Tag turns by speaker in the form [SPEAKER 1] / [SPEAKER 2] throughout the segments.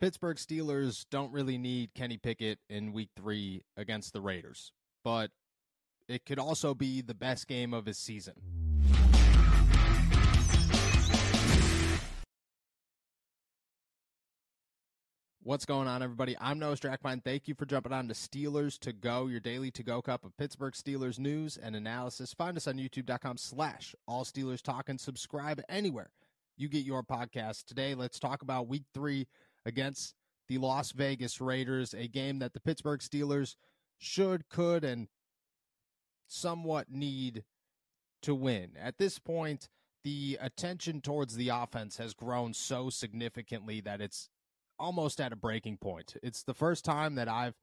[SPEAKER 1] Pittsburgh Steelers don't really need Kenny Pickett in week three against the Raiders, but it could also be the best game of his season. What's going on, everybody? I'm Noah Strackbein. Thank you for jumping on to Steelers to Go, your daily to go cup of Pittsburgh Steelers news and analysis. Find us on youtube.com slash all Steelers talk and subscribe anywhere you get your podcast. Today, let's talk about week three against the Las Vegas Raiders, a game that the Pittsburgh Steelers should, could, and somewhat need to win. At this point, the attention towards the offense has grown so significantly that it's almost at a breaking point. It's the first time that I've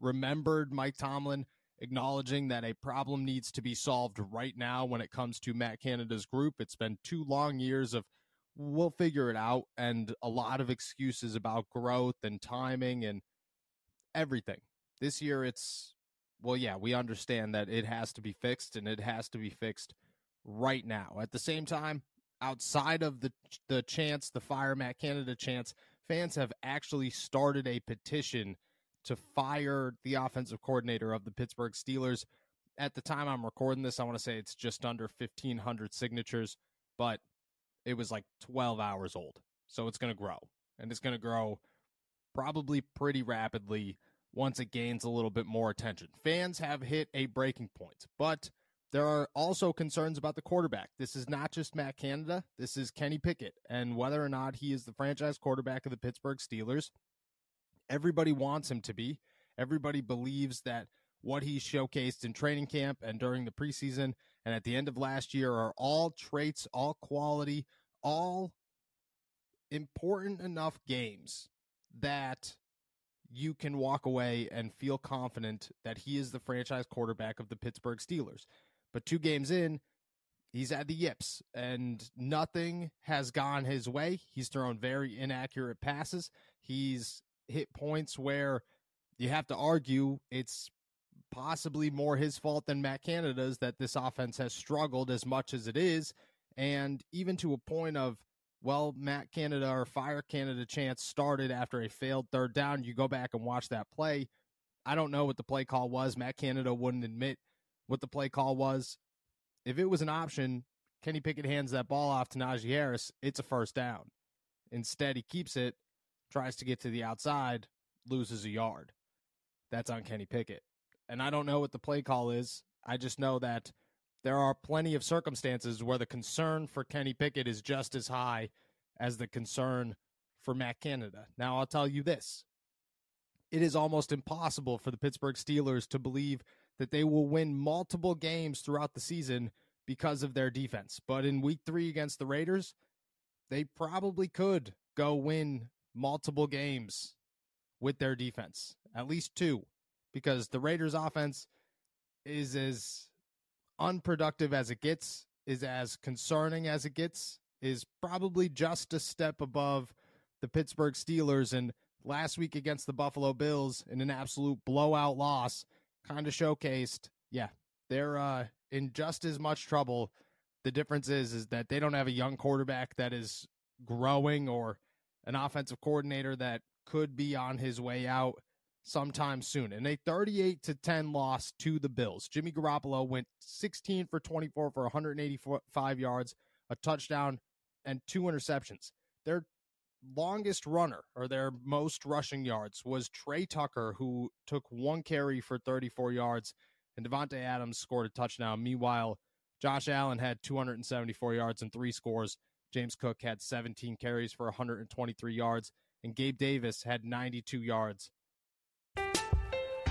[SPEAKER 1] remembered Mike Tomlin acknowledging that a problem needs to be solved right now when it comes to Matt Canada's group. It's been two long years of we'll figure it out and a lot of excuses about growth and timing and everything. This year it's well yeah, we understand that it has to be fixed and it has to be fixed right now. At the same time, outside of the the chance, the fire Matt Canada chance, fans have actually started a petition to fire the offensive coordinator of the Pittsburgh Steelers. At the time I'm recording this, I want to say it's just under 1500 signatures, but it was like 12 hours old. So it's going to grow. And it's going to grow probably pretty rapidly once it gains a little bit more attention. Fans have hit a breaking point, but there are also concerns about the quarterback. This is not just Matt Canada, this is Kenny Pickett and whether or not he is the franchise quarterback of the Pittsburgh Steelers. Everybody wants him to be. Everybody believes that what he showcased in training camp and during the preseason and at the end of last year are all traits, all quality, all important enough games that you can walk away and feel confident that he is the franchise quarterback of the Pittsburgh Steelers. But two games in, he's had the yips and nothing has gone his way. He's thrown very inaccurate passes. He's hit points where you have to argue it's possibly more his fault than Matt Canada's that this offense has struggled as much as it is. And even to a point of, well, Matt Canada or Fire Canada chance started after a failed third down. You go back and watch that play. I don't know what the play call was. Matt Canada wouldn't admit what the play call was. If it was an option, Kenny Pickett hands that ball off to Najee Harris, it's a first down. Instead, he keeps it, tries to get to the outside, loses a yard. That's on Kenny Pickett. And I don't know what the play call is. I just know that there are plenty of circumstances where the concern for Kenny Pickett is just as high as the concern for Matt Canada. Now, I'll tell you this it is almost impossible for the Pittsburgh Steelers to believe that they will win multiple games throughout the season because of their defense. But in week three against the Raiders, they probably could go win multiple games with their defense, at least two, because the Raiders' offense is as unproductive as it gets, is as concerning as it gets, is probably just a step above the Pittsburgh Steelers. And last week against the Buffalo Bills in an absolute blowout loss, kind of showcased, yeah, they're uh, in just as much trouble. The difference is is that they don't have a young quarterback that is growing or an offensive coordinator that could be on his way out sometime soon. And a 38 to 10 loss to the Bills. Jimmy Garoppolo went 16 for 24 for 185 yards, a touchdown, and two interceptions. They're longest runner or their most rushing yards was Tre Tucker, who took one carry for 34 yards, and Davante Adams scored a touchdown. Meanwhile, Josh Allen had 274 yards and three scores. James Cook had 17 carries for 123 yards, and Gabe Davis had 92 yards.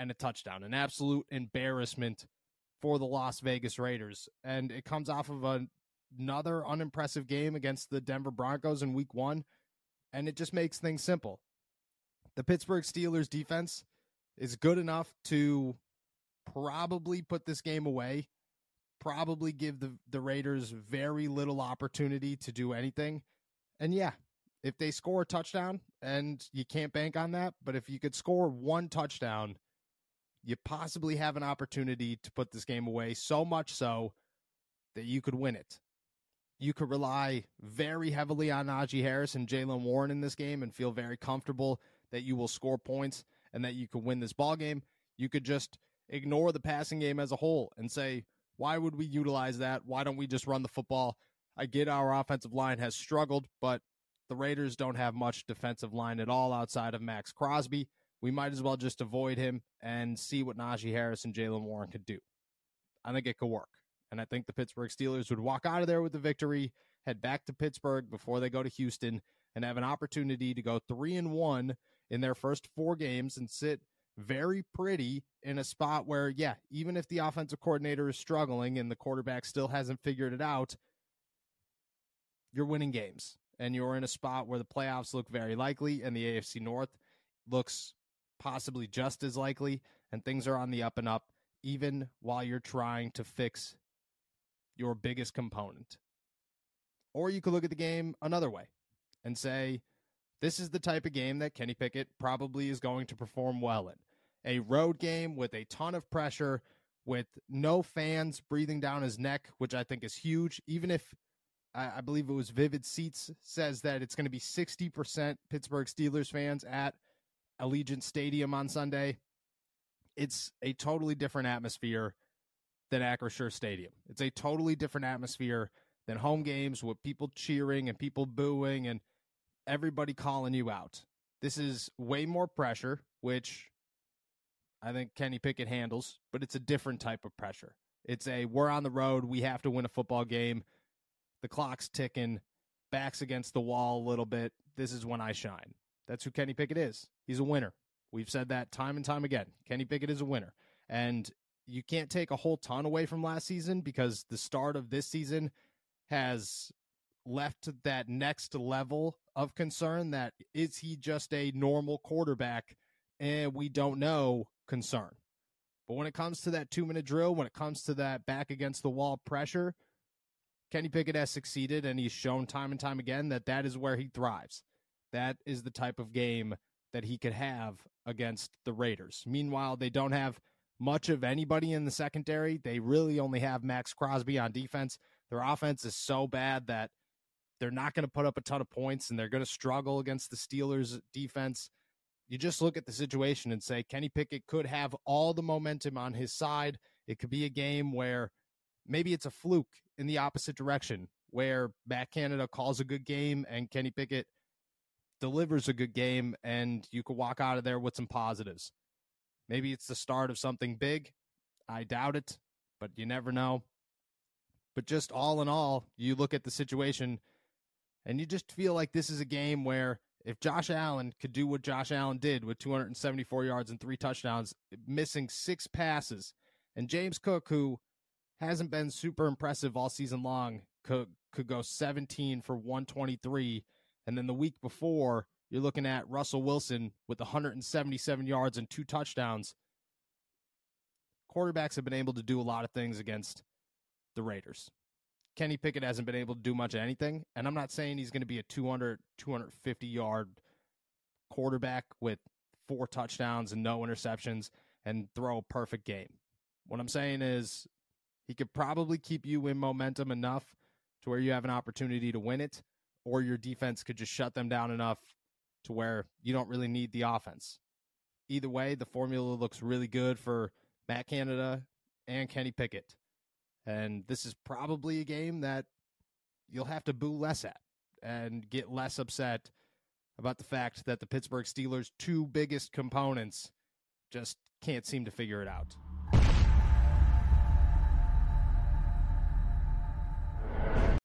[SPEAKER 1] and a touchdown. An absolute embarrassment for the Las Vegas Raiders. And it comes off of a, another unimpressive game against the Denver Broncos in week one. And it just makes things simple. The Pittsburgh Steelers defense is good enough to probably put this game away, probably give the, the Raiders very little opportunity to do anything. And yeah, if they score a touchdown, and you can't bank on that, but if you could score one touchdown, you possibly have an opportunity to put this game away so much so that you could win it. You could rely very heavily on Najee Harris and Jaylen Warren in this game and feel very comfortable that you will score points and that you could win this ball game. You could just ignore the passing game as a whole and say, why would we utilize that? Why don't we just run the football? I get our offensive line has struggled, but the Raiders don't have much defensive line at all outside of Maxx Crosby. We might as well just avoid him and see what Najee Harris and Jaylen Warren could do. I think it could work. And I think the Pittsburgh Steelers would walk out of there with the victory, head back to Pittsburgh before they go to Houston, and have an opportunity to go three and one in their first four games and sit very pretty in a spot where, yeah, even if the offensive coordinator is struggling and the quarterback still hasn't figured it out, you're winning games and you're in a spot where the playoffs look very likely and the AFC North looks possibly just as likely and things are on the up and up even while you're trying to fix your biggest component. Or you could look at the game another way and say this is the type of game that Kenny Pickett probably is going to perform well in. A road game with a ton of pressure with no fans breathing down his neck, which I think is huge even if I, I believe it was Vivid Seats says that it's going to be 60% Pittsburgh Steelers fans at Allegiant Stadium on Sunday. It's a totally different atmosphere than Acrisure Stadium. It's a totally different atmosphere than home games with people cheering and people booing and everybody calling you out. This is way more pressure, which I think Kenny Pickett handles, but it's a different type of pressure. It's a we're on the road, we have to win a football game the clock's ticking, backs against the wall a little bit. This is when I shine. That's who Kenny Pickett is. He's a winner. We've said that time and time again. Kenny Pickett is a winner. And you can't take a whole ton away from last season because the start of this season has left that next level of concern that is he just a normal quarterback and we don't know concern. But when it comes to that two minute drill, when it comes to that back against the wall pressure, Kenny Pickett has succeeded, and he's shown time and time again that that is where he thrives. That is the type of game that he could have against the Raiders. Meanwhile, they don't have much of anybody in the secondary. They really only have Maxx Crosby on defense. Their offense is so bad that they're not going to put up a ton of points and they're going to struggle against the Steelers' defense. You just look at the situation and say Kenny Pickett could have all the momentum on his side. It could be a game where maybe it's a fluke in the opposite direction where Matt Canada calls a good game and Kenny Pickett delivers a good game and you could walk out of there with some positives. Maybe it's the start of something big. I doubt it, but you never know. But just all in all, you look at the situation And you just feel like this is a game where if Josh Allen could do what Josh Allen did with 274 yards and three touchdowns, missing six passes, and James Cook, who hasn't been super impressive all season long, could could go 17 for 123, and then the week before you're looking at Russell Wilson with 177 yards and two touchdowns. Quarterbacks have been able to do a lot of things against the Raiders. Kenny Pickett hasn't been able to do much of anything. And I'm not saying he's going to be a 200, 250 yard quarterback with four touchdowns and no interceptions and throw a perfect game. What I'm saying is he could probably keep you in momentum enough to where you have an opportunity to win it, or your defense could just shut them down enough to where you don't really need the offense. Either way, the formula looks really good for Matt Canada and Kenny Pickett. And this is probably a game that you'll have to boo less at and get less upset about the fact that the Pittsburgh Steelers' two biggest components just can't seem to figure it out.